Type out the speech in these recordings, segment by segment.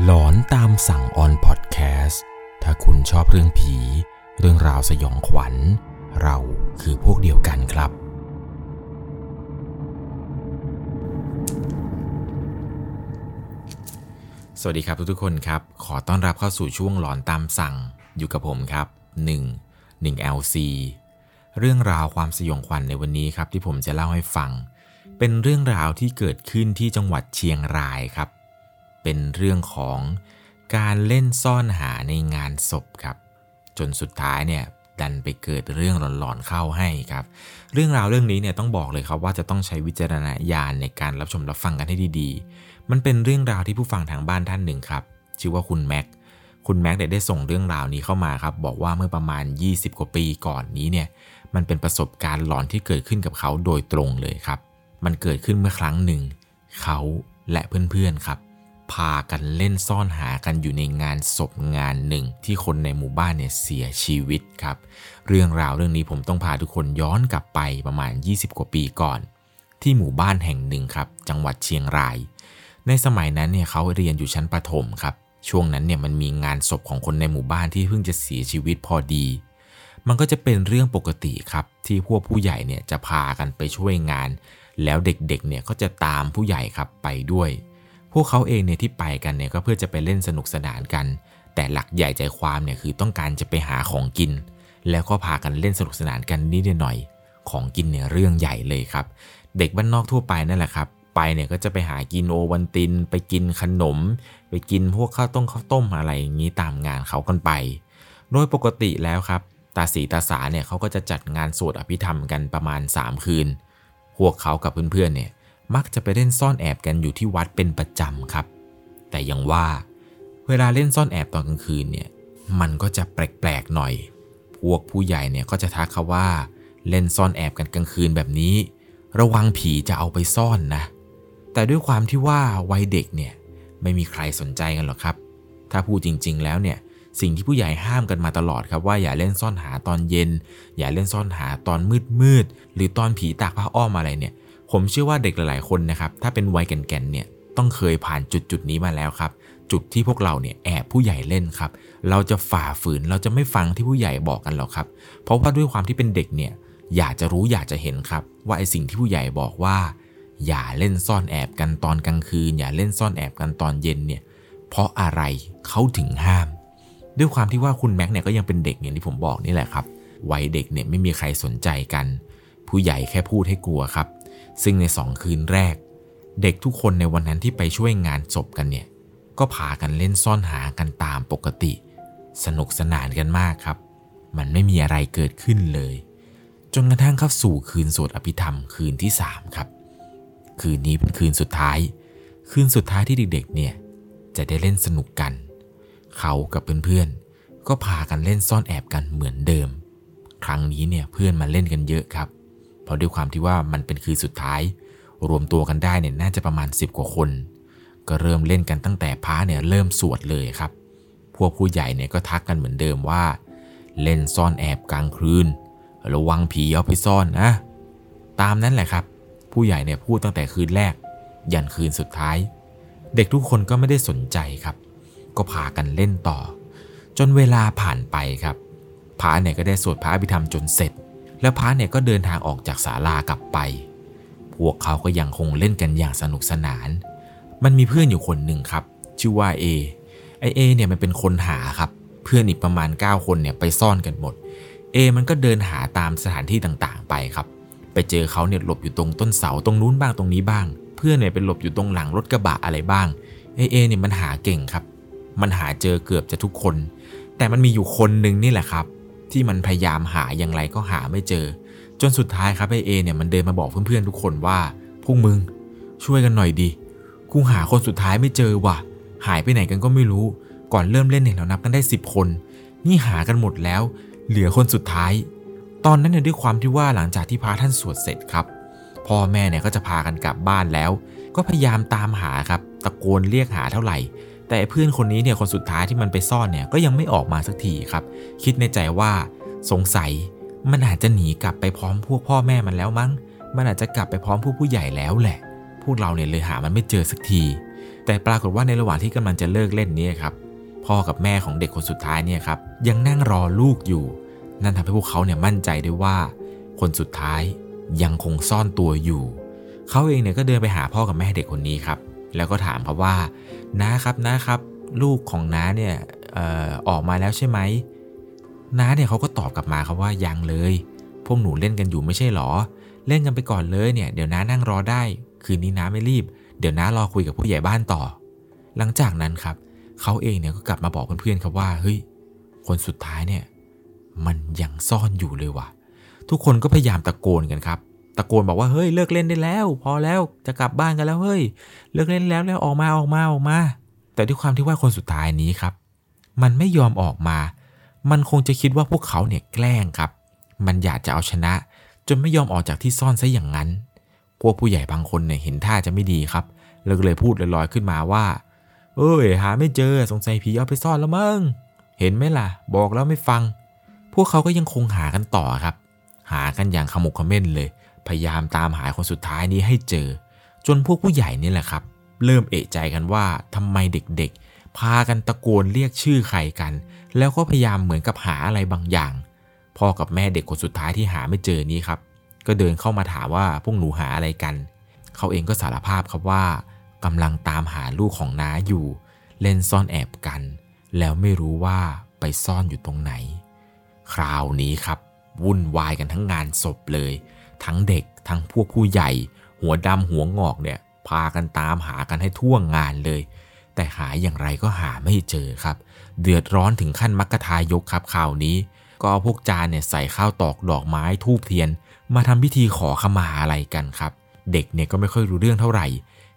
หลอนตามสั่งออนพอดแคสต์ถ้าคุณชอบเรื่องผี เรื่องราวสยองขวัญ เราคือพวกเดียวกันครับ สวัสดีครับทุกๆคนครับ ขอต้อนรับเข้าสู่ช่วงหลอนตามสั่งอยู่กับผมครับ 1 1 LC เรื่องราวความสยองขวัญในวันนี้ครับที่ผมจะเล่าให้ฟัง เป็นเรื่องราวที่เกิดขึ้นที่จังหวัดเชียงรายครับ เป็นเรื่องของการเล่นซ่อนหาในงานศพครับ จนสุดท้ายเนี่ยดันไปเกิดเรื่องหลอนๆเข้าให้ครับ เรื่องราวเรื่องนี้เนี่ยต้องบอกเลยครับว่าจะต้องใช้วิจารณญาณในการรับชมรับฟังกันให้ดีๆ มันเป็นเรื่องราวที่ผู้ฟังทางบ้านท่านหนึ่งครับชื่อว่าคุณแม็กคุณแม็กได้ส่งเรื่องราวนี้เข้ามาครับ บอกว่าเมื่อประมาณ 20 กว่าปีก่อนนี้เนี่ยมันเป็นประสบการณ์หลอนที่เกิดขึ้นกับเขาโดยตรงเลยครับ มันเกิดขึ้นเมื่อครั้งหนึ่ง เขาและเพื่อนๆครับ พากันเล่นซ่อนหากันอยู่ในงานศพงานหนึ่ง ที่คนในหมู่บ้านเนี่ยเสียชีวิตครับ เรื่องราวเรื่องนี้ผมต้องพาทุกคนย้อนกลับไปประมาณ 20 กว่าปีก่อน ที่หมู่บ้านแห่งหนึ่งครับ จังหวัดเชียงราย ในสมัยนั้นเนี่ยเขาเรียนอยู่ชั้นประถมครับ ช่วงนั้นเนี่ยมันมีงานศพของคนในหมู่บ้านที่เพิ่งจะเสียชีวิตพอดีมันก็จะเป็นเรื่องปกติครับ ที่พวกผู้ใหญ่เนี่ยจะพากันไปช่วยงาน แล้วเด็กๆเนี่ยก็จะตามผู้ใหญ่ครับไปด้วย พวกเขาเองเนี่ยที่ไปกันเนี่ยก็เพื่อจะไปเล่นสนุกสนานกัน แต่หลักใหญ่ใจความเนี่ยคือต้องการจะไปหาของกิน แล้วก็พากันเล่นสนุกสนานกันนิดหน่อย ของกินเนี่ยเรื่องใหญ่เลยครับ เด็กบ้านนอกทั่วไปนั่นแหละครับ ไปเนี่ยก็จะไปหากินโอวันติน ไปกินขนม ไปกินพวกข้าวต้มข้าวต้มอะไรอย่างนี้ตามงานเขากันไป โดยปกติแล้วครับ ตาสีตาสาเนี่ยเขาก็จะจัดงานสวดอภิธรรมกันประมาณ 3 คืน พวกเขากับเพื่อนๆเนี่ย มักจะไปเล่นซ่อนแอบกันอยู่ที่วัดเป็นประจำครับ แต่ยังว่าเวลาเล่นซ่อนแอบตอนกลางคืนเนี่ย มันก็จะแปลกๆหน่อย พวกผู้ใหญ่เนี่ยก็จะทักเขาว่า เล่นซ่อนแอบกันกลางคืนแบบนี้ ระวังผีจะเอาไปซ่อนนะ แต่ด้วยความที่ว่าวัยเด็กเนี่ยไม่มีใครสนใจกันหรอกครับ ถ้าพูดจริง ๆ แล้วเนี่ยสิ่งที่ผู้ใหญ่ห้ามกันมาตลอดครับว่าอย่าเล่นซ่อนหาตอนเย็น อย่าเล่นซ่อนหาตอนมืดมืดๆหรือตอนผีตากผ้าอ้อมอะไรเนี่ย ผมเชื่อว่าเด็กหลายๆคนนะครับ ถ้าเป็นวัยแก่นๆเนี่ยต้องเคยผ่านจุดจุดๆนี้มาแล้วครับ จุดที่พวกเราเนี่ยแอบผู้ใหญ่เล่นครับ เราจะฝ่าฝืนเราจะไม่ฟังที่ผู้ใหญ่บอกกันหรอกครับ เพราะว่าด้วยความที่เป็นเด็กเนี่ยอยากจะรู้อยากจะเห็นครับ ว่าไอสิ่งที่ผู้ใหญ่บอกว่า อย่าเล่นซ่อนแอบกันตอนกลางคืน อย่าเล่นซ่อนแอบกันตอนเย็นเนี่ยเพราะอะไรเขาถึงห้าม ด้วยความที่ว่าคุณแม็กเนี่ยก็ยังเป็นเด็กอย่างที่ผมบอกนี่แหละครับวัยเด็กเนี่ยไม่มีใครสนใจกัน ผู้ใหญ่แค่พูดให้กลัวครับ ซึ่งในสองคืนแรก เด็กทุกคนในวันนั้นที่ไปช่วยงานศพกันเนี่ย ก็พากันเล่นซ่อนหากันตามปกติ สนุกสนานกันมากครับ มันไม่มีอะไรเกิดขึ้นเลย จนกระทั่งเข้าสู่คืนสวดอภิธรรมคืนที่3ครับ คืนนี้เป็นคืนสุดท้าย คืนสุดท้ายที่เด็กๆเนี่ยจะได้เล่นสนุกกัน เขากับเพื่อนๆก็พากันเล่นซ่อนแอบกันเหมือนเดิม ครั้งนี้เนี่ยเพื่อนมาเล่นกันเยอะครับ เพราะด้วยความที่ว่ามันเป็นคืนสุดท้าย รวมตัวกันได้เนี่ยน่าจะประมาณ 10 กว่าคน ก็เริ่มเล่นกันตั้งแต่พระเนี่ยเริ่มสวดเลยครับ พวกผู้ใหญ่เนี่ยก็ทักกันเหมือนเดิมว่า เล่นซ่อนแอบกลางคืน ระวังผีเอาไปซ่อนนะ ตามนั้นแหละครับ ผู้ใหญ่เนี่ยพูดตั้งแต่คืนแรก ยันคืนสุดท้าย เด็กทุกคนก็ไม่ได้สนใจครับ ก็พากันเล่นต่อ จนเวลาผ่านไปครับพระเนี่ยก็ได้สวดพระอภิธรรมจนเสร็จ แล้วพระเนี่ยก็เดินทางออกจากศาลากลับไป พวกเขาก็ยังคงเล่นกันอย่างสนุกสนาน มันมีเพื่อนอยู่คนหนึ่งครับ ชื่อว่าเอไอ้เอเนี่ยมันเป็นคนหาครับ เพื่อนอีกประมาณ 9 คนเนี่ยไปซ่อนกันหมดเอมันก็เดินหาตามสถานที่ต่างๆ ไปครับ ไปเจอเขาเนี่ยหลบอยู่ตรงต้นเสาตรงนู้นบ้างตรงนี้บ้าง เพื่อนเนี่ยไปหลบอยู่ตรงหลังรถกระบะอะไรบ้าง ไอ้เอเนี่ยมันหาเก่งครับ มันหาเจอเกือบจะทุกคน แต่มันมีอยู่คนหนึ่งนี่แหละครับ ที่มันพยายามหาอย่างไรก็หาไม่เจอ จนสุดท้ายครับไอ้เอเนี่ยมันเดินมาบอกเพื่อนๆทุกคนว่า พวกมึงช่วยกันหน่อยดิกูหาคนสุดท้ายไม่เจอว่ะ หายไปไหนกันก็ไม่รู้ ก่อนเริ่มเล่นเนี่ยเรานับกันได้ 10 คน นี่หากันหมดแล้ว เหลือคนสุดท้าย ตอนนั้นเนี่ยด้วยความที่ว่าหลังจากที่พระท่านสวดเสร็จครับ พ่อแม่เนี่ยก็จะพากันกลับบ้านแล้ว ก็พยายามตามหาครับ ตะโกนเรียกหาเท่าไหร่ แต่เพื่อนคนนี้เนี่ยคนสุดท้ายที่มันไปซ่อนเนี่ยก็ยังไม่ออกมาสักทีครับ คิดในใจว่าสงสัยมันอาจจะหนีกลับไปพร้อมพวกพ่อแม่มันแล้วมั้ง มันอาจจะกลับไปพร้อมผู้ผู้ใหญ่แล้วแหละ พวกเราเนี่ยเลยหามันไม่เจอสักที แต่ปรากฏว่าในระหว่างที่กำลังจะเลิกเล่นนี้ครับ พ่อกับแม่ของเด็กคนสุดท้ายเนี่ยครับยังนั่งรอลูกอยู่ นั่นทำให้พวกเขาเนี่ยมั่นใจได้ว่า คนสุดท้ายยังคงซ่อนตัวอยู่ เขาเองเนี่ยก็เดินไปหาพ่อกับแม่เด็กคนนี้ครับ แล้วก็ถามครับว่าน้าครับน้าครับ ลูกของน้าเนี่ยออออกมาแล้วใช่ไหมน้าเนี่ยเขาก็ตอบกลับมาครับว่ายังเลย พวกหนูเล่นกันอยู่ไม่ใช่หรอ เล่นกันไปก่อนเลยเนี่ยเดี๋ยวน้านั่งรอได้ คืนนี้น้าไม่รีบ เดี๋ยวน้ารอคุยกับผู้ใหญ่บ้านต่อ หลังจากนั้นครับเขาเองเนี่ยก็กลับมาบอกเพื่อนๆครับว่าเฮ้ยคนสุดท้ายเนี่ยมันยังซ่อนอยู่เลยว่ะ ทุกคนก็พยายามตะโกนกันครับ ตะโกนบอกว่าเฮ้ยเลิกเล่นได้แล้ว พอแล้วจะกลับบ้านกันแล้วเฮ้ยเลิกเล่นแล้วแล้วออกมาออกมาออกมา แต่ด้วยความที่ว่าคนสุดท้ายนี้ครับ มันไม่ยอมออกมา มันคงจะคิดว่าพวกเขาเนี่ยแกล้งครับ มันอยากจะเอาชนะ จนไม่ยอมออกจากที่ซ่อนซะอย่างนั้น พวกผู้ใหญ่บางคนเนี่ยเห็นท่าจะไม่ดีครับเลยเลยพูดลอยๆขึ้นมาว่า เอ้ย หาไม่เจอสงสัยผีเอาไปซ่อนแล้วมั้งเห็นไหมล่ะ บอกแล้วไม่ฟัง พวกเขาก็ยังคงหากันต่อครับ หากันอย่างขมุกขม้นเลย พยายามตามหาคนสุดท้ายนี้ให้เจอ จนพวกผู้ใหญ่นี่แหละครับ เริ่มเอะใจกันว่าทำไมเด็กๆ พากันตะโกนเรียกชื่อใครกัน แล้วก็พยายามเหมือนกับหาอะไรบางอย่าง พ่อกับแม่เด็กคนสุดท้ายที่หาไม่เจอนี้ครับ ก็เดินเข้ามาถามว่าพวกหนูหาอะไรกัน เขาเองก็สารภาพครับว่ากำลังตามหาลูกของน้าอยู่ เล่นซ่อนแอบกัน แล้วไม่รู้ว่าไปซ่อนอยู่ตรงไหน คราวนี้ครับ วุ่นวายกันทั้งงานศพเลย ทั้งเด็กทั้งพวกผู้ใหญ่ หัวดำหัวงอกเนี่ยพากันตามหากันให้ทั่วงานเลย แต่หาอย่างไรก็หาไม่เจอครับ เดือดร้อนถึงขั้นมักกะทายกครับข่าวนี้ ก็เอาพวกจานเนี่ยใส่ข้าวตอกดอกไม้ทูบเทียน มาทำพิธีขอขมาอะไรกันครับ เด็กเนี่ยก็ไม่ค่อยรู้เรื่องเท่าไหร่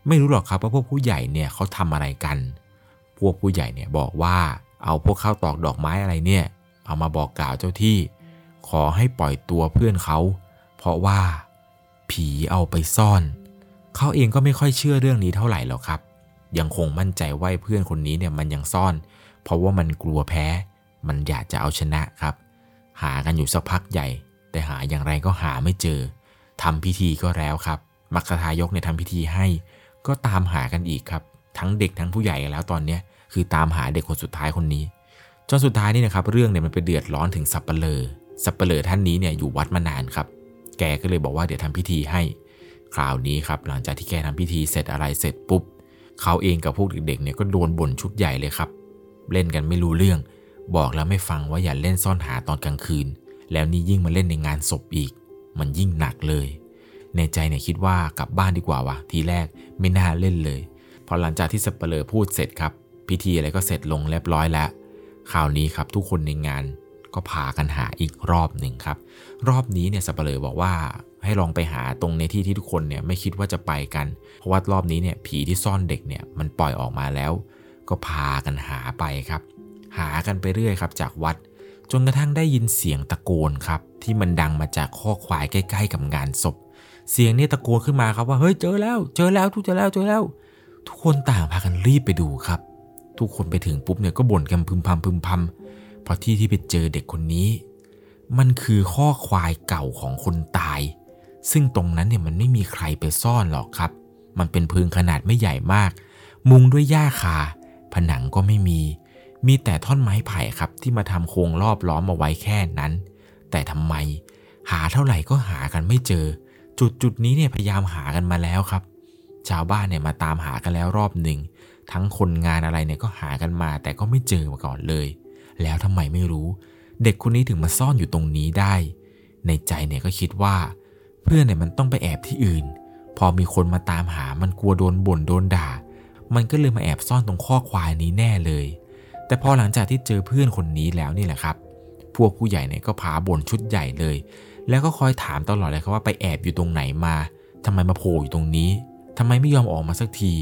ไม่รู้หรอกครับว่าพวกผู้ใหญ่เนี่ยเขาทำอะไรกัน พวกผู้ใหญ่เนี่ยบอกว่าเอาพวกข้าวตอกดอกไม้อะไรเนี่ย เอามาบอกกล่าวเจ้าที่ ขอให้ปล่อยตัวเพื่อนเขา ราะว่า ผีเอาไปซ่อน เขาเองก็ไม่ค่อยเชื่อเรื่องนี้เท่าไหร่หรอกครับ ยังคงมั่นใจว่าเพื่อนคนนี้เนี่ยมันยังซ่อน เพราะว่ามันกลัวแพ้ มันอยากจะเอาชนะครับ หากันอยู่สักพักใหญ่ แต่หาอย่างไรก็หาไม่เจอทำพิธีก็แล้วครับ มัคคทายกเนี่ยทำพิธีให้ ก็ตามหากันอีกครับ ทั้งเด็กทั้งผู้ใหญ่แล้วตอนนี้คือตามหาเด็กคนสุดท้ายคนนี้จนสุดท้ายนี่นะครับเรื่องเนี่ยมันไปเดือดร้อนถึงสับเปลอสับเปลอท่านนี้เนี่ยอยู่วัดมานานครับ แกก็เลยบอกว่าเดี๋ยวทำพิธีให้ คราวนี้ครับหลังจากที่แกทำพิธีเสร็จอะไรเสร็จปุ๊บ เขาเองกับพวกเด็กๆเนี่ยก็โดนบ่นชุดใหญ่เลยครับ เล่นกันไม่รู้เรื่อง บอกแล้วไม่ฟังว่าอย่าเล่นซ่อนหาตอนกลางคืน แล้วนี่ยิ่งมาเล่นในงานศพอีก มันยิ่งหนักเลย ในใจเนี่ยคิดว่ากลับบ้านดีกว่าวะทีแรกไม่น่าเล่นเลย พอหลังจากที่สเปเลอร์พูดเสร็จครับ พิธีอะไรก็เสร็จลงเรียบร้อยแล้วคราวนี้ครับทุกคนในงาน ก็พากันหาอีกรอบหนึ่งครับ รอบนี้เนี่ยสเปเลอร์บอกว่าให้ลองไปหาตรงในที่ที่ทุกคนเนี่ยไม่คิดว่าจะไปกัน เพราะว่ารอบนี้เนี่ยผีที่ซ่อนเด็กเนี่ยมันปล่อยออกมาแล้ว ก็พากันหาไปครับ หากันไปเรื่อยครับจากวัด จนกระทั่งได้ยินเสียงตะโกนครับ ที่มันดังมาจากข้อควายใกล้ ๆ กับงานศพ เสียงนี้ตะโกนขึ้นมาครับว่าเฮ้ยเจอแล้ว เจอแล้วทุกเจอแล้วเจอแล้ว ทุกคนต่างพากันรีบไปดูครับ ทุกคนไปถึงปุ๊บเนี่ยก็บ่นกันพึมพำพึมพำ เพราะที่ที่ไปเจอเด็กคนนี้ มันคือข้อควายเก่าของคนตาย ซึ่งตรงนั้นเนี่ยมันไม่มีใครไปซ่อนหรอกครับ มันเป็นพึงขนาดไม่ใหญ่มาก มุงด้วยหญ้าคา ผนังก็ไม่มี มีแต่ท่อนไม้ไผ่ครับที่มาทำโครงรอบล้อมเอาไว้แค่นั้น แต่ทำไม หาเท่าไหร่ก็หากันไม่เจอ จุดจุดนี้เนี่ยพยายามหากันมาแล้วครับ ชาวบ้านเนี่ยมาตามหากันแล้วรอบหนึ่งทั้งคนงานอะไรเนี่ยก็หากันมาแต่ก็ไม่เจอมาก่อนเลย แล้วทำไมไม่รู้ เด็กคนนี้ถึงมาซ่อนอยู่ตรงนี้ได้ ในใจเนี่ยก็คิดว่า เพื่อนเนี่ยมันต้องไปแอบที่อื่น พอมีคนมาตามหามันกลัวโดนบ่นโดนด่า มันก็เลยมาแอบซ่อนตรงข้อควายนี้แน่เลย แต่พอหลังจากที่เจอเพื่อนคนนี้แล้วนี่แหละครับ พวกผู้ใหญ่เนี่ยก็พาบ่นชุดใหญ่เลย แล้วก็คอยถามตลอดเลยครับว่าไปแอบอยู่ตรงไหนมาทำไมมาโผล่อยู่ตรงนี้ทำไมไม่ยอมออกมาสักที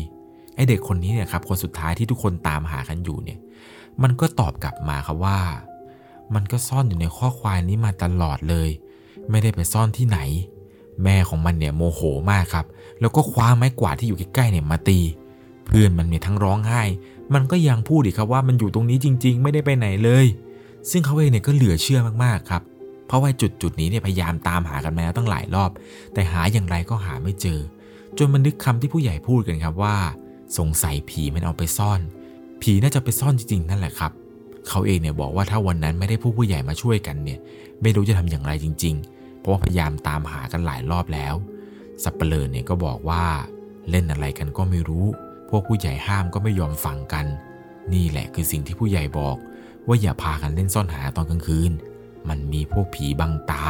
ไอเด็กคนนี้เนี่ยครับคนสุดท้ายที่ทุกคนตามหากันอยู่เนี่ย มันก็ตอบกลับมาครับว่า มันก็ซ่อนอยู่ในข้อควายนี้มาตลอดเลย ไม่ได้ไปซ่อนที่ไหน แม่ของมันเนี่ยโมโหมากครับ แล้วก็คว้าไม้กวาดที่อยู่ใกล้ๆเนี่ยมาตี เพื่อนมันเนี่ยทั้งร้องไห้ มันก็ยังพูดอีกครับว่ามันอยู่ตรงนี้จริง ๆ ไม่ได้ไปไหนเลย ซึ่งเขาเองเนี่ยก็เหลือเชื่อมากๆครับเพราะว่าจุดจุดนี้เนี่ยพยายามตามหากันมาแล้วตั้งหลายรอบ แต่หาอย่างไรก็หาไม่เจอ จนมันนึกคำที่ผู้ใหญ่พูดกันครับว่า สงสัยผีมันเอาไปซ่อน ผีน่าจะไปซ่อนจริงๆ นั่นแหละครับ เขาเองเนี่ยบอกว่าถ้าวันนั้นไม่ได้ผู้ผู้ใหญ่มาช่วยกันเนี่ย ไม่รู้จะทำอย่างไรจริง ๆ เพราะว่าพยายามตามหากันหลายรอบแล้ว สับเปลอเนี่ยก็บอกว่าเล่นอะไรกันก็ไม่รู้ พวกผู้ใหญ่ห้ามก็ไม่ยอมฟังกัน นี่แหละคือสิ่งที่ผู้ใหญ่บอก ว่าอย่าพากันเล่นซ่อนหาตอนกลางคืน มันมีพวกผีบังตา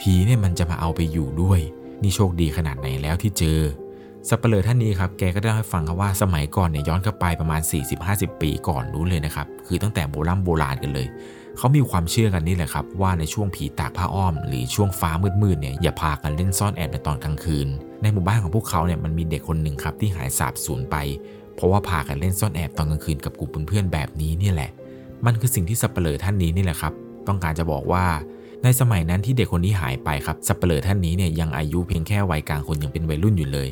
ผีเนี่ยมันจะมาเอาไปอยู่ด้วย นี่โชคดีขนาดไหนแล้วที่เจอ สับเปลอท่านนี้ครับแกก็ได้ให้ฟังครับว่าสมัยก่อนเนี่ยย้อนกลับไปประมาณ 40-50 ปีก่อนนู้นเลยนะครับคือตั้งแต่โบราณโบราณกันเลยเขามีความเชื่อกันนี่แหละครับว่าในช่วงผีตากผ้าอ้อม หรือช่วงฟ้ามืดๆเนี่ยอย่าพากันเล่นซ่อนแอบในตอนกลางคืน ในหมู่บ้านของพวกเขาเนี่ยมันมีเด็กคนหนึ่งครับที่หายสาบสูญไป เพราะว่าพากันเล่นซ่อนแอบตอนกลางคืนกับกลุ่มเพื่อนๆแบบนี้นี่แหละ มันคือสิ่งที่สับเปลอท่านนี้นี่แหละครับต้องการจะบอกว่าในสมัยนั้นที่เด็กคนนี้หายไปครับสับเปลอท่านนี้เนี่ยยังอายุเพียงแค่วัยกลางคนยังเป็นวัยรุ่นอยู่เลย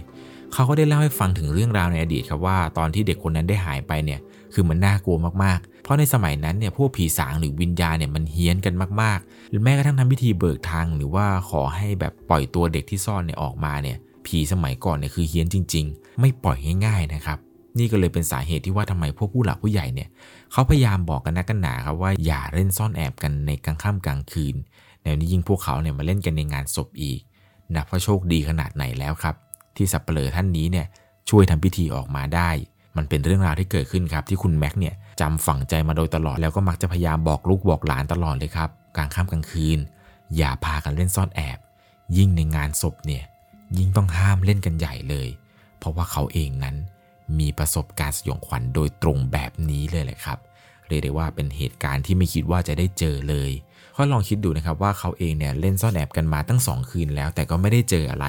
เขาก็ได้เล่าให้ฟังถึงเรื่องราวในอดีตครับว่าตอนที่เด็กคนนั้นได้หายไปเนี่ยคือมันน่ากลัวมากๆ เพราะในสมัยนั้นเนี่ยพวกผีสางหรือวิญญาณเนี่ยมันเฮี้ยนกันมากๆหรือแม้กระทั่งทำพิธีเบิกทางหรือว่าขอให้แบบปล่อยตัวเด็กที่ซ่อนเนี่ยออกมาเนี่ยผีสมัยก่อนเนี่ยคือเฮี้ยนจริง ๆ ไม่ปล่อยง่ายๆนะครับนี่ก็เลยเป็นสาเหตุที่ว่าทำไมพวกผู้หลักผู้ใหญ่เนี่ยเขาพยายามบอกกันนักกันหนาครับว่าอย่าเล่นซ่อนแอบกันในกลางค่ำกลางคืนแนวนี้ยิ่งพวกเขาเนี่ยมาเล่นกันในงานศพอีกนับว่าโชคดีขนาดไหนแล้วครับ ที่สับเปลอท่านนี้เนี่ยช่วยทำพิธีออกมาได้ มันเป็นเรื่องราวที่เกิดขึ้นครับที่คุณแม็กเนี่ยจำฝังใจมาโดยตลอดแล้วก็มักจะพยายามบอกลูกบอกหลานตลอดเลยครับกลางค่ำกลางคืน อย่าพากันเล่นซ่อนแอบ ยิ่งในงานศพเนี่ยยิ่งต้องห้ามเล่นกันใหญ่เลย เพราะว่าเขาเองนั้นมีประสบการณ์สยองขวัญโดยตรงแบบนี้เลยแหละครับเรียกได้ว่าเป็นเหตุการณ์ที่ไม่คิดว่าจะได้เจอเลยก็ลองคิดดูนะครับว่าเขาเองเนี่ยเล่นซ่อนแอบกันมาตั้ง 2 คืนแล้วแต่ก็ไม่ได้เจออะไร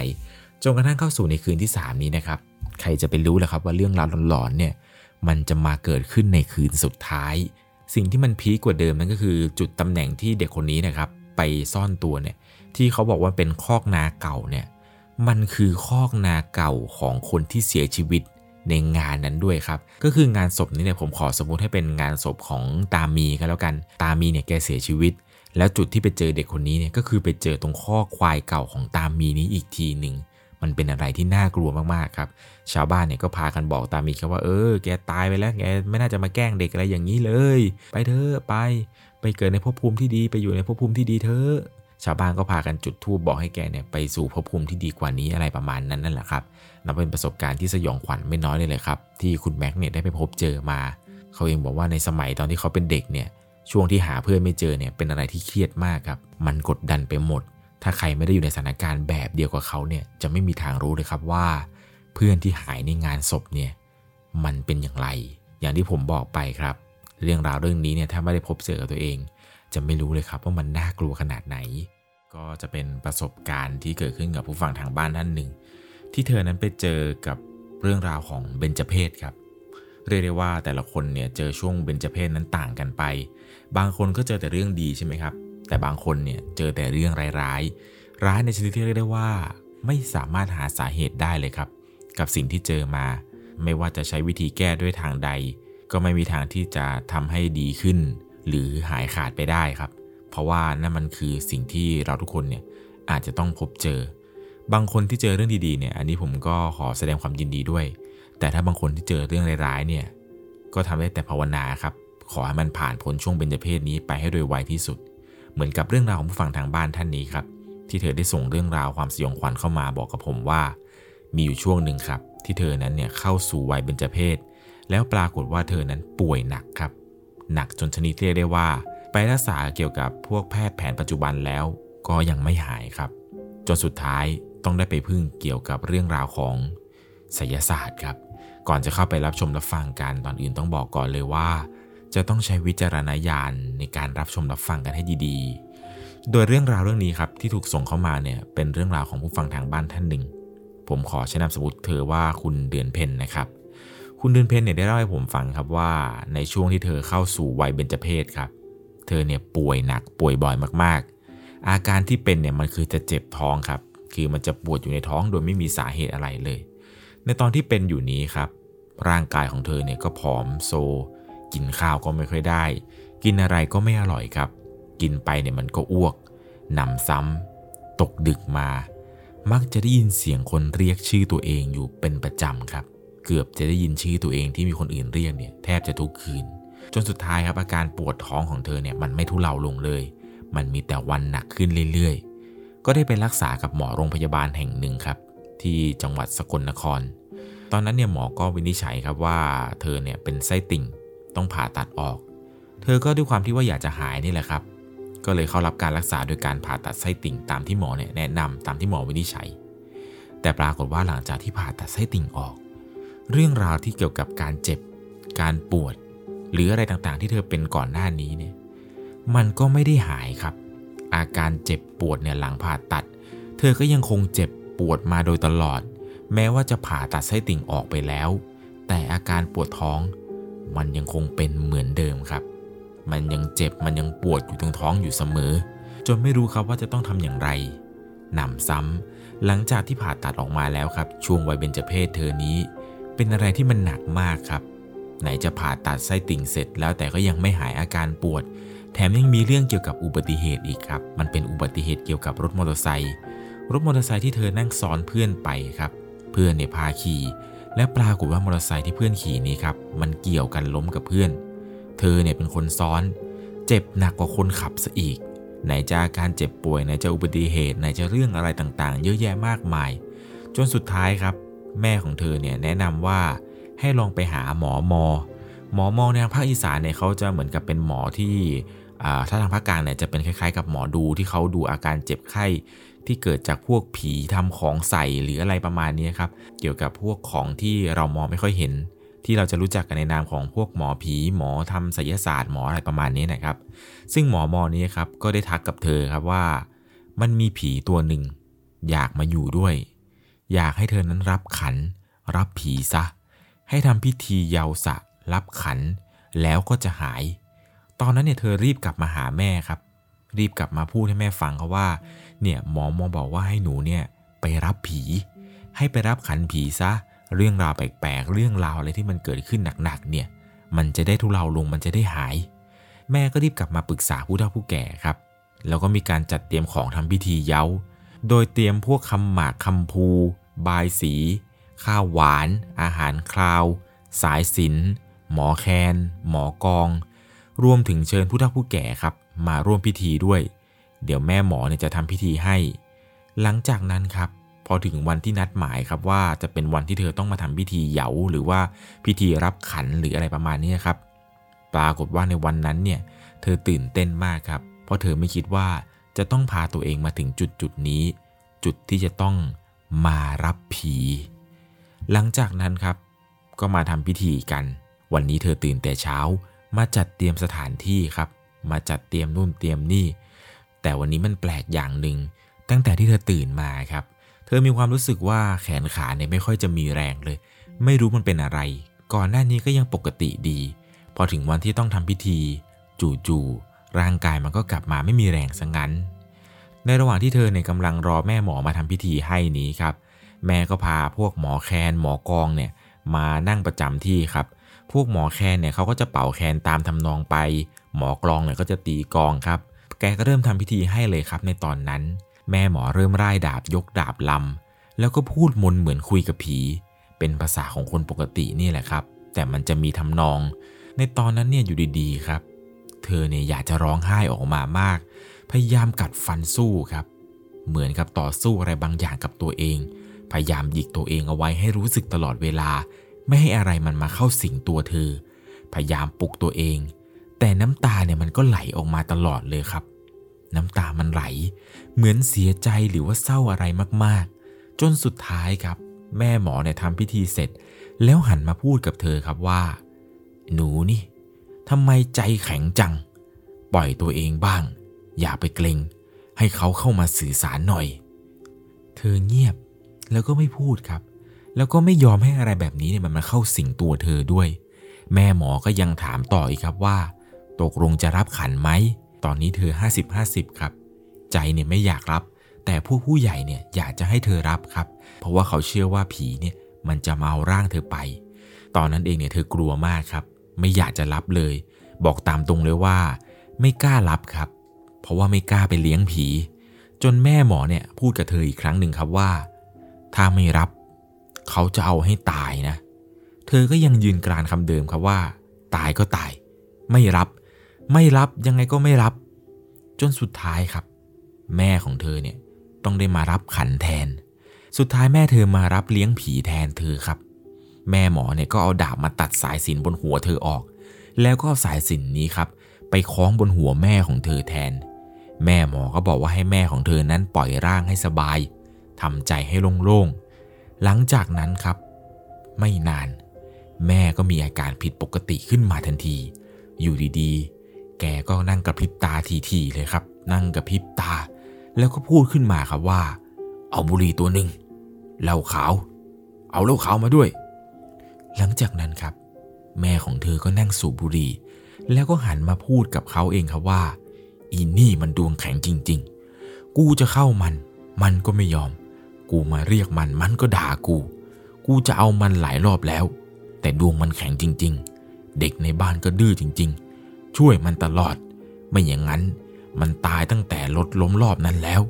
จนกระทั่งเข้าสู่ในคืนที่ 3 นี้นะครับ ใครจะไปรู้ล่ะครับว่าเรื่องราวหลอนๆเนี่ยมันจะมาเกิดขึ้นในคืนสุดท้าย สิ่งที่มันพีกกว่าเดิมนั่นก็คือจุดตำแหน่งที่เด็กคนนี้นะครับ ไปซ่อนตัวเนี่ยที่เขาบอกว่าเป็นคอกนาเก่าเนี่ยมันคือคอกนาเก่าของคนที่เสียชีวิตในงานนั้นด้วยครับ ก็คืองานศพนี้เนี่ยผมขอสมมติให้เป็นงานศพของตามีก็แล้วกัน ตามีเนี่ยแกเสียชีวิต แล้วจุดที่ไปเจอเด็กคนนี้เนี่ยก็คือไปเจอตรงข้อควายเก่าของตามีนี้อีกทีหนึ่ง มันเป็นอะไรที่น่ากลัวมากๆครับ ชาวบ้านเนี่ยก็พากันบอกตามีครับว่าเออ แกตายไปแล้ว แกไม่น่าจะมาแกล้งเด็กอะไรอย่างนี้เลย ไปเถอะไป ไปเกิดในภพภูมิที่ดีไปอยู่ในภพภูมิที่ดีเถอะชาวบ้านก็พากันจุดธูปบอกให้แกเนี่ยไปสู่ภพภูมิที่ดีกว่านี้อะไรประมาณนั้นนั่นแหละครับนับเป็นประสบการณ์ที่สยองขวัญไม่น้อยเลยเลยครับ ที่คุณแม็กเนี่ยได้ไปพบเจอมา เขาเองบอกว่าในสมัยตอนที่เขาเป็นเด็กเนี่ยช่วงที่หาเพื่อนไม่เจอเนี่ยเป็นอะไรที่เครียดมากครับ มันกดดันไปหมด ถ้าใครไม่ได้อยู่ในสถานการณ์แบบเดียวกับเขาเนี่ยจะไม่มีทางรู้เลยครับว่า เพื่อนที่หายในงานศพเนี่ยมันเป็นอย่างไร อย่างที่ผมบอกไปครับ เรื่องราวเรื่องนี้เนี่ยถ้าไม่ได้พบเจอกับตัวเอง จะไม่รู้เลยครับว่ามันน่ากลัวขนาดไหน ก็จะเป็นประสบการณ์ที่เกิดขึ้นกับผู้ฟังทางบ้านท่านหนึ่ง ที่เธอนั้นไปเจอกับเรื่องราวของเบญจเพศครับเรียกได้ว่าแต่ละคนเนี่ยเจอช่วงเบญจเพศนั้นต่างกันไป บางคนก็เจอแต่เรื่องดีใช่ไหมครับ แต่บางคนเนี่ยเจอแต่เรื่องร้ายๆ ร้ายในชนิดที่เรียกได้ว่า ไม่สามารถหาสาเหตุได้เลยครับ กับสิ่งที่เจอมา ไม่ว่าจะใช้วิธีแก้ด้วยทางใด ก็ไม่มีทางที่จะทำให้ดีขึ้น หรือหายขาดไปได้ครับ เพราะว่านั่นมันคือสิ่งที่เราทุกคนเนี่ยอาจจะต้องพบเจอ บางคนที่เจอเรื่องดีๆเนี่ย อันนี้ผมก็ขอแสดงความยินดีด้วย แต่ถ้าบางคนที่เจอเรื่องร้ายๆเนี่ยก็ทำได้แต่ภาวนาครับขอให้มันผ่านพ้นช่วงเบญจเพศนี้ไปให้โดยไวที่สุด เหมือนกับเรื่องราวของผู้ฟังทางบ้านท่านนี้ครับ ที่เธอได้ส่งเรื่องราวความสยองขวัญเข้ามาบอกกับผมว่า มีอยู่ช่วงหนึ่งครับ ที่เธอนั้นเนี่ยเข้าสู่วัยเบญจเพศแล้วปรากฏว่าเธอนั้นป่วยหนักครับ หนักจนชนิดเรียกได้ว่า ไปรักษาเกี่ยวกับพวกแพทย์แผนปัจจุบันแล้วก็ยังไม่หายครับ จนสุดท้ายต้องได้ไปพึ่งเกี่ยวกับเรื่องราวของไสยศาสตร์ครับ ก่อนจะเข้าไปรับชมรับฟังกันตอนอื่นต้องบอกก่อนเลยว่า จะต้องใช้วิจารณญาณในการรับชมรับฟังกันให้ดีๆ โดยเรื่องราวเรื่องนี้ครับที่ถูกส่งเข้ามาเนี่ยเป็นเรื่องราวของผู้ฟังทางบ้านท่านหนึ่ง ผมขอใช้นามสมมติเธอว่าคุณเดือนเพ็ญนะครับ คุณเดือนเพ็ญเนี่ยได้เล่าให้ผมฟังครับว่าในช่วงที่เธอเข้าสู่วัยเบญจเพศครับ เธอเนี่ยป่วยหนักป่วยบ่อยมากๆ อาการที่เป็นเนี่ยมันคือจะเจ็บท้องครับ คือมันจะปวดอยู่ในท้องโดยไม่มีสาเหตุอะไรเลย ในตอนที่เป็นอยู่นี้ครับ ร่างกายของเธอเนี่ยก็ผอมโซ กินข้าวก็ไม่ค่อยได้ กินอะไรก็ไม่อร่อยครับ กินไปเนี่ยมันก็อ้วกหนำซ้ำตกดึกมา มักจะได้ยินเสียงคนเรียกชื่อตัวเองอยู่เป็นประจำครับ เกือบจะได้ยินชื่อตัวเองที่มีคนอื่นเรียกเนี่ยแทบจะทุกคืน จนสุดท้ายครับอาการปวดท้องของเธอเนี่ยมันไม่ทุเลาลงเลย มันมีแต่วันหนักขึ้นเรื่อยๆ ก็ได้ไปรักษากับหมอโรงพยาบาลแห่งหนึ่งครับ ที่จังหวัดสกลนคร ตอนนั้นเนี่ยหมอก็วินิจฉัยครับว่าเธอเนี่ยเป็นไส้ติ่ง ต้องผ่าตัดออก เธอก็ด้วยความที่ว่าอยากจะหายนี่แหละครับ ก็เลยเข้ารับการรักษาโดยการผ่าตัดไส้ติ่งตามที่หมอเนี่ยแนะนำตามที่หมอวินิจฉัย แต่ปรากฏว่าหลังจากที่ผ่าตัดไส้ติ่งออก เรื่องราวที่เกี่ยวกับการเจ็บ การปวด หรืออะไรต่างๆ ที่เธอเป็นก่อนหน้านี้เนี่ย มันก็ไม่ได้หายครับ อาการเจ็บปวดเนี่ยหลังผ่าตัด เธอก็ยังคงเจ็บปวดมาโดยตลอด แม้ว่าจะผ่าตัดไส้ติ่งออกไปแล้ว แต่อาการปวดท้อง มันยังคงเป็นเหมือนเดิมครับ มันยังเจ็บมันยังปวดอยู่ตรงท้องอยู่เสมอ จนไม่รู้ครับว่าจะต้องทำอย่างไรหนำซ้ำหลังจากที่ผ่าตัดออกมาแล้วครับ ช่วงวัยเบญจเพศเธอนี้ เป็นอะไรที่มันหนักมากครับ ไหนจะผ่าตัดไส้ติ่งเสร็จแล้วแต่ก็ยังไม่หายอาการปวด แถมยังมีเรื่องเกี่ยวกับอุบัติเหตุอีกครับ มันเป็นอุบัติเหตุเกี่ยวกับรถมอเตอร์ไซค์รถมอเตอร์ไซค์ที่เธอนั่งซ้อนเพื่อนไปครับ เพื่อนเนี่ยพาขี่ และปรากฏว่ามอเตอร์ไซค์ที่เพื่อนขี่นี้ครับ มันเกี่ยวกันล้มกับเพื่อน เธอเนี่ยเป็นคนซ้อน เจ็บหนักกว่าคนขับซะอีก ไหนจะาการเจ็บป่วยไหนจะอุบัติเหตุไหนจะเรื่องอะไรต่างๆ เยอะแยะมากมาย จนสุดท้ายครับ แม่ของเธอเนี่ยแนะนำว่าให้ลองไปหาหมอมอ หมอมอในทางภาคอีสานเนี่ยเขาจะเหมือนกับเป็นหมอที่ถ้าทางภาคกลางเนี่ยจะเป็นคล้ายๆ กับหมอดูที่เขาดูอาการเจ็บไข้ ที่เกิดจากพวกผีทำของใส่หรืออะไรประมาณนี้ครับ เกี่ยวกับพวกของที่เรามองไม่ค่อยเห็น ที่เราจะรู้จักกันในนามของพวกหมอผี หมอทำศิลศาสตร์หมออะไรประมาณนี้นะครับ ซึ่งหมอมอนี้ครับก็ได้ทักกับเธอครับว่า มันมีผีตัวหนึ่งอยากมาอยู่ด้วย อยากให้เธอนั้นรับขัน รับผีซะ ให้ทำพิธีเยาสะ รับขัน แล้วก็จะหาย ตอนนั้นเนี่ยเธอรีบกลับมาหาแม่ครับ รีบกลับมาพูดให้แม่ฟังเขาว่า เนี่ยหมอมอบอกว่าให้หนูเนี่ยไปรับผี ให้ไปรับขันผีซะ เรื่องราวแปลกๆ เรื่องราวอะไรที่มันเกิดขึ้นหนักๆเนี่ย มันจะได้ทุเลาลงมันจะได้หาย แม่ก็รีบกลับมาปรึกษาผู้เฒ่าผู้แก่ครับ แล้วก็มีการจัดเตรียมของทำพิธีเย้า โดยเตรียมพวกคำหมากคำภูบายสี ข้าวหวาน อาหารคราว สายสินหมอแคน หมอกอง รวมถึงเชิญผู้เฒ่าผู้แก่ครับ มาร่วมพิธีด้วย เดี๋ยวแม่หมอเนี่ยจะทำพิธีให้ หลังจากนั้นครับ พอถึงวันที่นัดหมายครับว่าจะเป็นวันที่เธอต้องมาทำพิธีเหยาหรือว่าพิธีรับขันหรืออะไรประมาณนี้ครับ ปรากฏว่าในวันนั้นเนี่ยเธอตื่นเต้นมากครับ เพราะเธอไม่คิดว่าจะต้องพาตัวเองมาถึงจุดจุดนี้ จุดที่จะต้องมารับผี หลังจากนั้นครับ ก็มาทำพิธีกัน วันนี้เธอตื่นแต่เช้ามาจัดเตรียมสถานที่ครับ มาจัดเตรียมนู่นเตรียมนี่ แต่วันนี้มันแปลกอย่างหนึ่งตั้งแต่ที่เธอตื่นมาครับ เธอมีความรู้สึกว่าแขนขาเนี่ยไม่ค่อยจะมีแรงเลย ไม่รู้มันเป็นอะไร ก่อนหน้านี้ก็ยังปกติดี พอถึงวันที่ต้องทำพิธี จู่ๆร่างกายมันก็กลับมาไม่มีแรงสังงั้น ในระหว่างที่เธอเนี่ยกำลังรอแม่หมอมาทำพิธีให้นี้ครับ แม่ก็พาพวกหมอแคนหมอกองเนี่ยมานั่งประจำที่ครับ พวกหมอแคนเนี่ยเขาก็จะเป่าแคนตามทำนองไป หมอกลองเนี่ยก็จะตีกองครับ แกก็เริ่มทำพิธีให้เลยครับในตอนนั้น แม่หมอเริ่มร่ายดาบยกดาบลำแล้วก็พูดมนเหมือนคุยกับผี เป็นภาษาของคนปกตินี่แหละครับ แต่มันจะมีทำนอง ในตอนนั้นเนี่ยอยู่ดีๆครับ เธอเนี่ยอยากจะร้องไห้ออกมามาก พยายามกัดฟันสู้ครับ เหมือนกับต่อสู้อะไรบางอย่างกับตัวเอง พยายามหยิกตัวเองเอาไว้ให้รู้สึกตลอดเวลา ไม่ให้อะไรมันมาเข้าสิงตัวเธอ พยายามปลุกตัวเอง แต่น้ำตาเนี่ยมันก็ไหลออกมาตลอดเลยครับ น้ำตามันไหล เหมือนเสียใจหรือว่าเศร้าอะไรมากๆ จนสุดท้ายครับ แม่หมอเนี่ยทำพิธีเสร็จ แล้วหันมาพูดกับเธอครับว่า หนูนี่ทำไมใจแข็งจัง ปล่อยตัวเองบ้าง อย่าไปเกรงให้เขาเข้ามาสื่อสารหน่อย เธอเงียบแล้วก็ไม่พูดครับ แล้วก็ไม่ยอมให้อะไรแบบนี้เนี่ยมันมาเข้าสิงตัวเธอด้วย แม่หมอก็ยังถามต่ออีกครับว่า ตกลงจะรับขันไหม ตอนนี้เธอ 50-50 ครับ ใจเนี่ยไม่อยากรับ แต่ผู้ผู้ใหญ่เนี่ยอยากจะให้เธอรับครับ เพราะว่าเขาเชื่อว่าผีเนี่ยมันจะมาเอาร่างเธอไป ตอนนั้นเองเนี่ยเธอกลัวมากครับ ไม่อยากจะรับเลย บอกตามตรงเลยว่า ไม่กล้ารับครับ เพราะว่าไม่กล้าไปเลี้ยงผี จนแม่หมอเนี่ยพูดกับเธออีกครั้งหนึ่งครับว่า ถ้าไม่รับ เขาจะเอาให้ตายนะ เธอก็ยังยืนกรานคำเดิมครับว่า ตายก็ตาย ไม่รับ ไม่รับยังไงก็ไม่รับ จนสุดท้ายครับ แม่ของเธอเนี่ยต้องได้มารับขันแทน สุดท้ายแม่เธอมารับเลี้ยงผีแทนเธอครับ แม่หมอเนี่ยก็เอาดาบมาตัดสายสินบนหัวเธอออก แล้วก็เอาสายสินนี้ครับ ไปคล้องบนหัวแม่ของเธอแทน แม่หมอก็บอกว่าให้แม่ของเธอนั้นปล่อยร่างให้สบายทำใจให้โล่งๆ หลังจากนั้นครับ ไม่นาน แม่ก็มีอาการผิดปกติขึ้นมาทันที อยู่ดีๆ แกก็นั่งกระพริบตาทีๆเลยครับ นั่งกระพริบตา แล้วก็พูดขึ้นมาครับว่า เอาบุหรี่ตัวหนึ่งเหล้าขาว เอาเหล้าขาวมาด้วย หลังจากนั้นครับ แม่ของเธอก็นั่งสูบบุหรี่ แล้วก็หันมาพูดกับเขาเองครับว่า อีนี่มันดวงแข็งจริง ๆ กูจะเข้ามัน มันก็ไม่ยอม กูมาเรียกมัน มันก็ด่ากู กูจะเอามันหลายรอบแล้ว แต่ดวงมันแข็งจริง ๆ เด็กในบ้านก็ดื้อจริง ๆ ช่วยมันตลอด ไม่อย่างนั้นมันตายตั้งแต่รถล้มรอบนั้นแล้ว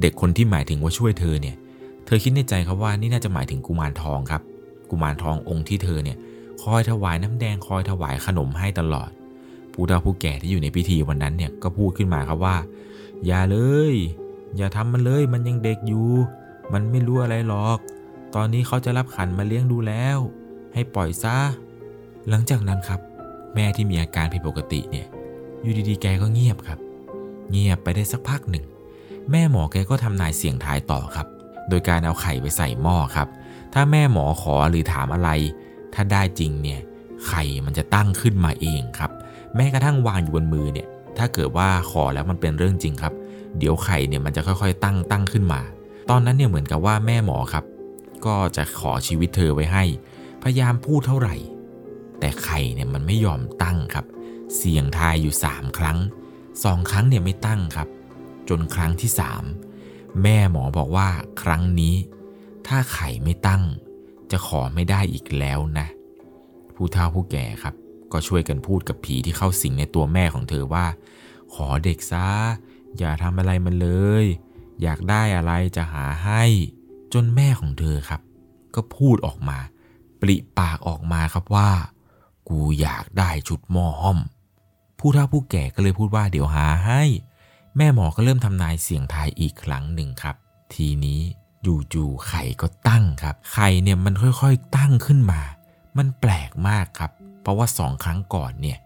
เด็กคนที่หมายถึงว่าช่วยเธอเนี่ย เธอคิดในใจครับว่านี่น่าจะหมายถึงกุมารทองครับ กุมารทององค์ที่เธอเนี่ยคอยถวายน้ำแดงคอยถวายขนมให้ตลอด ผู้เฒ่าผู้แก่ที่อยู่ในพิธีวันนั้นเนี่ยก็พูดขึ้นมาครับว่า อย่าเลย อย่าทำมันเลยมันยังเด็กอยู่ มันไม่รู้อะไรหรอก ตอนนี้เขาจะรับขันมาเลี้ยงดูแล้ว ให้ปล่อยซะหลังจากนั้นครับ แม่ที่มีอาการผิดปกติเนี่ยอยู่ดีๆแกก็เงียบครับ เงียบไปได้สักพักหนึ่ง แม่หมอแกก็ทำนายเสียงทายต่อครับ โดยการเอาไข่ไปใส่หม้อครับ ถ้าแม่หมอขอหรือถามอะไร ถ้าได้จริงเนี่ยไข่มันจะตั้งขึ้นมาเองครับ แม้กระทั่งวางอยู่บนมือเนี่ย ถ้าเกิดว่าขอแล้วมันเป็นเรื่องจริงครับ เดี๋ยวไข่เนี่ยมันจะค่อยๆ ตั้งตั้งขึ้นมา ตอนนั้นเนี่ยเหมือนกับว่าแม่หมอครับ ก็จะขอชีวิตเธอไว้ให้ พยายามพูดเท่าไหร่ แต่ไข่เนี่ยมันไม่ยอมตั้งครับ เสี่ยงทายอยู่ 3 ครั้ง 2 ครั้งเนี่ยไม่ตั้งครับ จนครั้งที่ 3 แม่หมอบอกว่าครั้งนี้ ถ้าไข่ไม่ตั้ง จะขอไม่ได้อีกแล้วนะ ผู้เฒ่าผู้แก่ครับ ก็ช่วยกันพูดกับผีที่เข้าสิงในตัวแม่ของเธอว่า ขอเด็กซะอย่าทำอะไรมันเลย อยากได้อะไรจะหาให้ จนแม่ของเธอครับ ก็พูดออกมา ปริปากออกมาครับว่า กูอยากได้ชุดหม้อห้อม ผู้เฒ่าผู้แก่ก็เลยพูดว่าเดี๋ยวหาให้ แม่หมอก็เริ่มทำนายเสียงทายอีกครั้งหนึ่งครับ ทีนี้จู่ๆไข่ก็ตั้งครับ ไข่เนี่ยมันค่อยๆตั้งขึ้นมา มันแปลกมากครับ เพราะว่าสองครั้งก่อนเนี่ย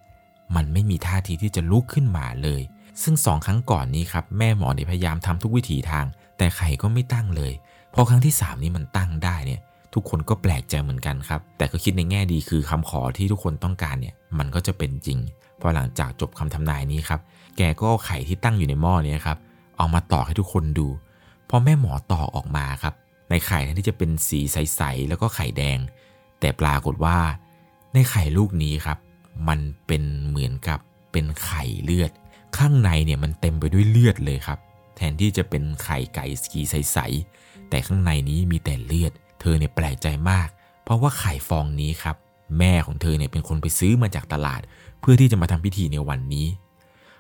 มันไม่มีท่าทีที่จะลุกขึ้นมาเลย ซึ่งสองครั้งก่อนนี้ครับแม่หมอเนี่ยพยายามทำทุกวิถีทาง แต่ไข่ก็ไม่ตั้งเลย พอครั้งที่สามนี้มันตั้งได้เนี่ย ทุกคนก็แปลกใจเหมือนกันครับ แต่ก็คิดในแง่ดีคือคำขอที่ทุกคนต้องการเนี่ยมันก็จะเป็นจริง พอหลังจากจบคำทำนายนี้ครับ แกก็เอาไข่ที่ตั้งอยู่ในหม้อนี้ครับ เอามาตอกให้ทุกคนดู พอแม่หมอตอกออกมาครับ ในไข่ที่จะเป็นสีใสๆแล้วก็ไข่แดง แต่ปรากฏว่า ในไข่ลูกนี้ครับ มันเป็นเหมือนกับเป็นไข่เลือด ข้างในเนี่ยมันเต็มไปด้วยเลือดเลยครับ แทนที่จะเป็นไข่ไก่สีใสๆแต่ข้างในนี้มีแต่เลือด เธอเนี่ยแปลกใจมาก เพราะว่าไข่ฟองนี้ครับ แม่ของเธอเนี่ยเป็นคนไปซื้อมาจากตลาด เพื่อที่จะมาทำพิธีในวันนี้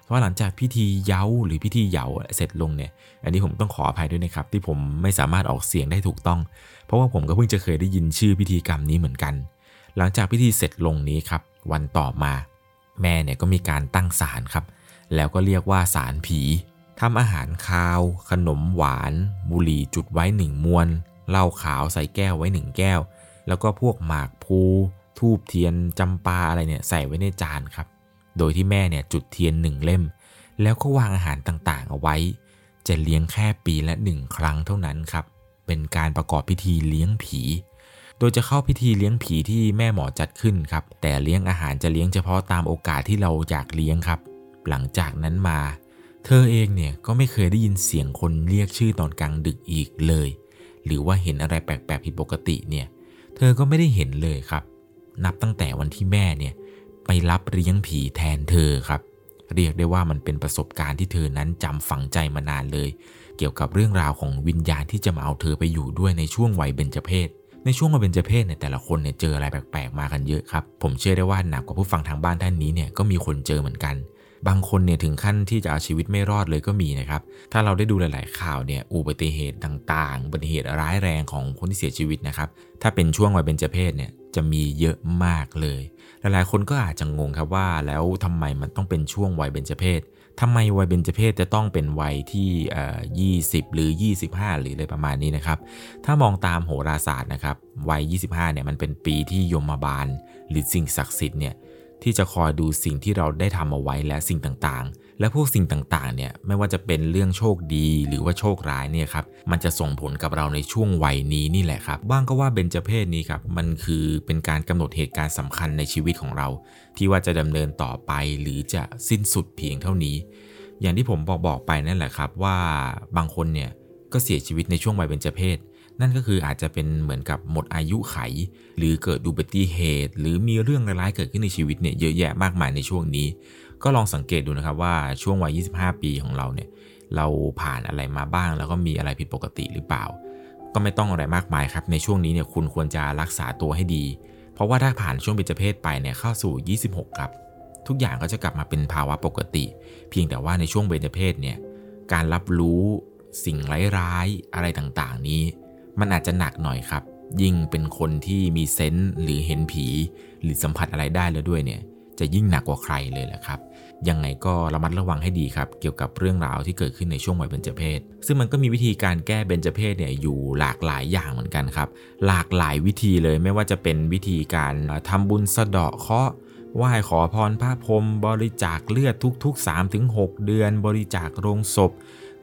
เพราะหลังจากพิธีเย้าหรือพิธีเหยาเสร็จลงเนี่ย อันนี้ผมต้องขออภัยด้วยนะครับ ที่ผมไม่สามารถออกเสียงได้ถูกต้อง เพราะว่าผมก็เพิ่งจะเคยได้ยินชื่อพิธีกรรมนี้เหมือนกัน หลังจากพิธีเสร็จลงนี้ครับ วันต่อมา แม่เนี่ยก็มีการตั้งศาลครับ แล้วก็เรียกว่าศาลผีทำอาหารคาว ขนมหวาน บุหรี่จุดไว้หนึ่งมวน เหล้าขาวใส่แก้วไว้หนึ่งแก้ว แล้วก็พวกหมากพลูทูบเทียนจำปาอะไรเนี่ยใส่ไว้ในจานครับ โดยที่แม่เนี่ยจุดเทียนหนึ่งเล่ม แล้วก็วางอาหารต่างๆ เอาไว้ จะเลี้ยงแค่ปีละหนึ่งครั้งเท่านั้นครับ เป็นการประกอบพิธีเลี้ยงผี โดยจะเข้าพิธีเลี้ยงผีที่แม่หมอจัดขึ้นครับ แต่เลี้ยงอาหารจะเลี้ยงเฉพาะตามโอกาสที่เราอยากเลี้ยงครับ หลังจากนั้นมา เธอเองเนี่ยก็ไม่เคยได้ยินเสียงคนเรียกชื่อตอนกลางดึกอีกเลย หรือว่าเห็นอะไรแปลกๆผิดปกติเนี่ย เธอก็ไม่ได้เห็นเลยครับ นับตั้งแต่วันที่แม่เนี่ยไปรับเลี้ยงผีแทนเธอครับ เรียกได้ว่ามันเป็นประสบการณ์ที่เธอนั้นจำฝังใจมานานเลย เกี่ยวกับเรื่องราวของวิญญาณที่จะมาเอาเธอไปอยู่ด้วยในช่วงวัยเบญจเพศในช่วงวัยเบญจเพศเนี่ยแต่ละคนเนี่ยเจออะไรแปลกๆมากันเยอะครับ ผมเชื่อได้ว่าหนักกว่าผู้ฟังทางบ้านท่านนี้เนี่ยก็มีคนเจอเหมือนกัน บางคนเนี่ยถึงขั้นที่จะเอาชีวิตไม่รอดเลยก็มีนะครับ ถ้าเราได้ดูหลาย ๆ ข่าวเนี่ยอุบัติเหตุต่างๆอุบัติเหตุร้ายแรงของคนที่เสียชีวิตนะครับ ถ้าเป็นช่วงวัยเบญจเพศเนี่ยจะมีเยอะมากเลย หลายๆ คนก็อาจจะงงครับว่าแล้วทำไมมันต้องเป็นช่วงวัยเบญจเพศทำไมวัยเบญจเพศจะต้องเป็นวัยที่เอ่อ20 หรือ 25 หรืออะไรประมาณนี้นะครับ ถ้ามองตามโหราศาสตร์นะครับ วัย 25 เนี่ยมันเป็นปีที่ยมบาล หรือสิ่งศักดิ์สิทธิ์เนี่ย ที่จะคอยดูสิ่งที่เราได้ทำเอาไว้และสิ่งต่างๆ และพวกสิ่งต่างๆ เนี่ยไม่ว่าจะเป็นเรื่องโชคดีหรือว่าโชคร้ายเนี่ยครับมันจะส่งผลกับเราในช่วงวัยนี้นี่แหละครับบ้างก็ว่าเบญจเพศนี้ครับมันคือเป็นการกำหนดเหตุการณ์สำคัญในชีวิตของเรา ที่ว่าจะดำเนินต่อไปหรือจะสิ้นสุดเพียงเท่านี้ อย่างที่ผมบอกบอกไปนั่นแหละครับว่าบางคนเนี่ยก็เสียชีวิตในช่วงวัยเบญจเพศ นั่นก็คืออาจจะเป็นเหมือนกับหมดอายุไข หรือเกิดอุบัติเหตุ หรือมีเรื่องร้ายๆเกิดขึ้นในชีวิตเนี่ยเยอะแยะมากมายในช่วงนี้ ก็ลองสังเกตดูนะครับว่าช่วงวัย 25 ปีของเราเนี่ยเราผ่านอะไรมาบ้าง แล้วก็มีอะไรผิดปกติหรือเปล่า ก็ไม่ต้องอะไรมากมายครับในช่วงนี้เนี่ยคุณควรจะรักษาตัวให้ดี เพราะว่าถ้าผ่านช่วงเบญจเพศไปเนี่ยเข้าสู่ 26 ครับ ทุกอย่างก็จะกลับมาเป็นภาวะปกติ เพียงแต่ว่าในช่วงเบญจเพศเนี่ยการรับรู้สิ่งร้ายๆอะไรต่างๆ นี้ มันอาจจะหนักหน่อยครับ ยิ่งเป็นคนที่มีเซนส์หรือเห็นผี หรือสัมผัสอะไรได้แล้วด้วยเนี่ย จะยิ่งหนักกว่าใครเลยแหละครับ ยังไงก็ระมัดระวังให้ดีครับ เกี่ยวกับเรื่องราวที่เกิดขึ้นในช่วงวัยเบญจเพศ ซึ่งมันก็มีวิธีการแก้เบญจเพศเนี่ยอยู่หลากหลายอย่างเหมือนกันครับ หลากหลายวิธีเลยไม่ว่าจะเป็นวิธีการทำบุญสะเดาะเคราะห์ไหว้ขอพรพระพรมบริจาคเลือดทุกๆ 3-6 เดือน บริจาคโรงศพ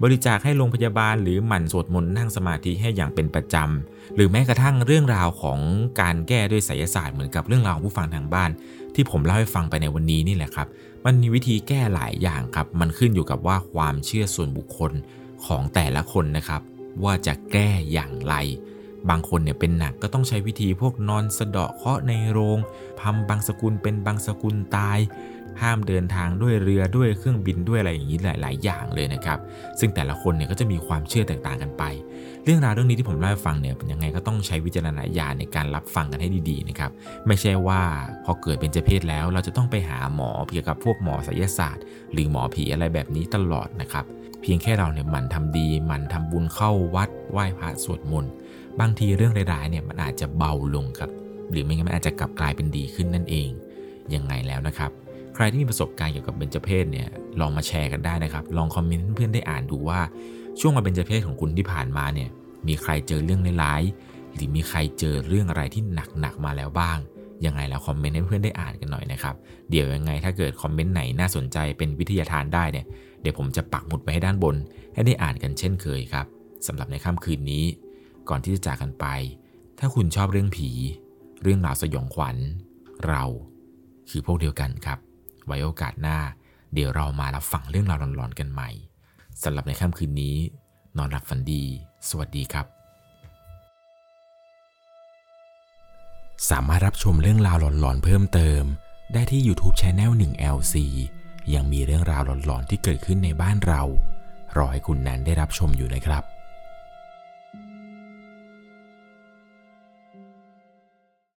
บริจาคให้โรงพยาบาลหรือหมั่นสวดมนต์นั่งสมาธิให้อย่างเป็นประจำ หรือแม้กระทั่งเรื่องราวของการแก้ด้วยไสยศาสตร์เหมือนกับเรื่องราวของผู้ฟังทางบ้าน ที่ผมเล่าให้ฟังไปในวันนี้นี่แหละครับ มันมีวิธีแก้หลายอย่างครับ มันขึ้นอยู่กับว่าความเชื่อส่วนบุคคลของแต่ละคนนะครับ ว่าจะแก้อย่างไร บางคนเนี่ยเป็นหนักก็ต้องใช้วิธีพวกนอนสะเดาะเคราะห์ในโรงทำบางสกุลเป็นบางสกุลตาย ห้ามเดินทางด้วยเรือด้วยเครื่องบินด้วยอะไรอย่างนี้หลาย ๆ อย่างเลยนะครับ ซึ่งแต่ละคนเนี่ยก็จะมีความเชื่อแตกต่างกันไป เรื่องราวเรื่องนี้ที่ผมเล่าให้ฟังเนี่ยยังไงก็ต้องใช้วิจารณญาณในการรับฟังกันให้ดี ๆ นะครับ ไม่ใช่ว่าพอเกิดเป็นเจเพศแล้ว เราจะต้องไปหาหมอเกี่ยวกับพวกหมอไสยศาสตร์ หรือหมอผีอะไรแบบนี้ตลอดนะครับ เพียงแค่เราเนี่ยหมั่นทำดีหมั่นทำบุญเข้าวัดไหว้พระสวดมนต์บางทีเรื่องร้ายๆเนี่ยมันอาจจะเบาลงครับ หรือไม่งั้นมันอาจจะกลับกลายเป็นดีขึ้นนั่นเองยังไงแล้วนะครับ ครที่มีประสบการณ์เกี่ยวกับเบญจเพศเนี่ยลองมาแชร์กันได้นะครับ ลองคอมเมนต์เพื่อนได้อ่านดูว่าช่วงมาเบญจเพศของคุณที่ผ่านมาเนี่ยมีใครเจอเรื่องร้ายหรือมีใครเจอเรื่องอะไรที่หนักๆมาแล้วบ้างยังไงแล้วคอมเมนต์ให้เพื่อนได้อ่านกันหน่อยนะครับ เดี๋ยวยังไงถ้าเกิดคอมเมนต์ไหนน่าสนใจเป็นวิทยาทานได้เนี่ย เดี๋ยวผมจะปักหมุดไว้ให้ด้านบน ให้ได้อ่านกันเช่นเคยครับสำหรับในค่ำคืนนี้ ก่อนที่จะจากกันไป ถ้าคุณชอบเรื่องผี เรื่องราวสยองขวัญ เรา คือพวกเดียวกันครับ ไว้โอกาสหน้า เดี๋ยวเรามารับฟังเรื่องราวหลอนๆกันใหม่สำหรับในค่ำคืนนี้ นอนหลับฝันดี สวัสดีครับ สามารถรับชมเรื่องราวหลอนๆเพิ่มเติม ได้ที่ YouTube c h anel 1 LC ยังมีเรื่องราวหลอนๆที่เกิดขึ้นในบ้านเรา รอให้คุณนั้นได้รับชมอยู่นะครับ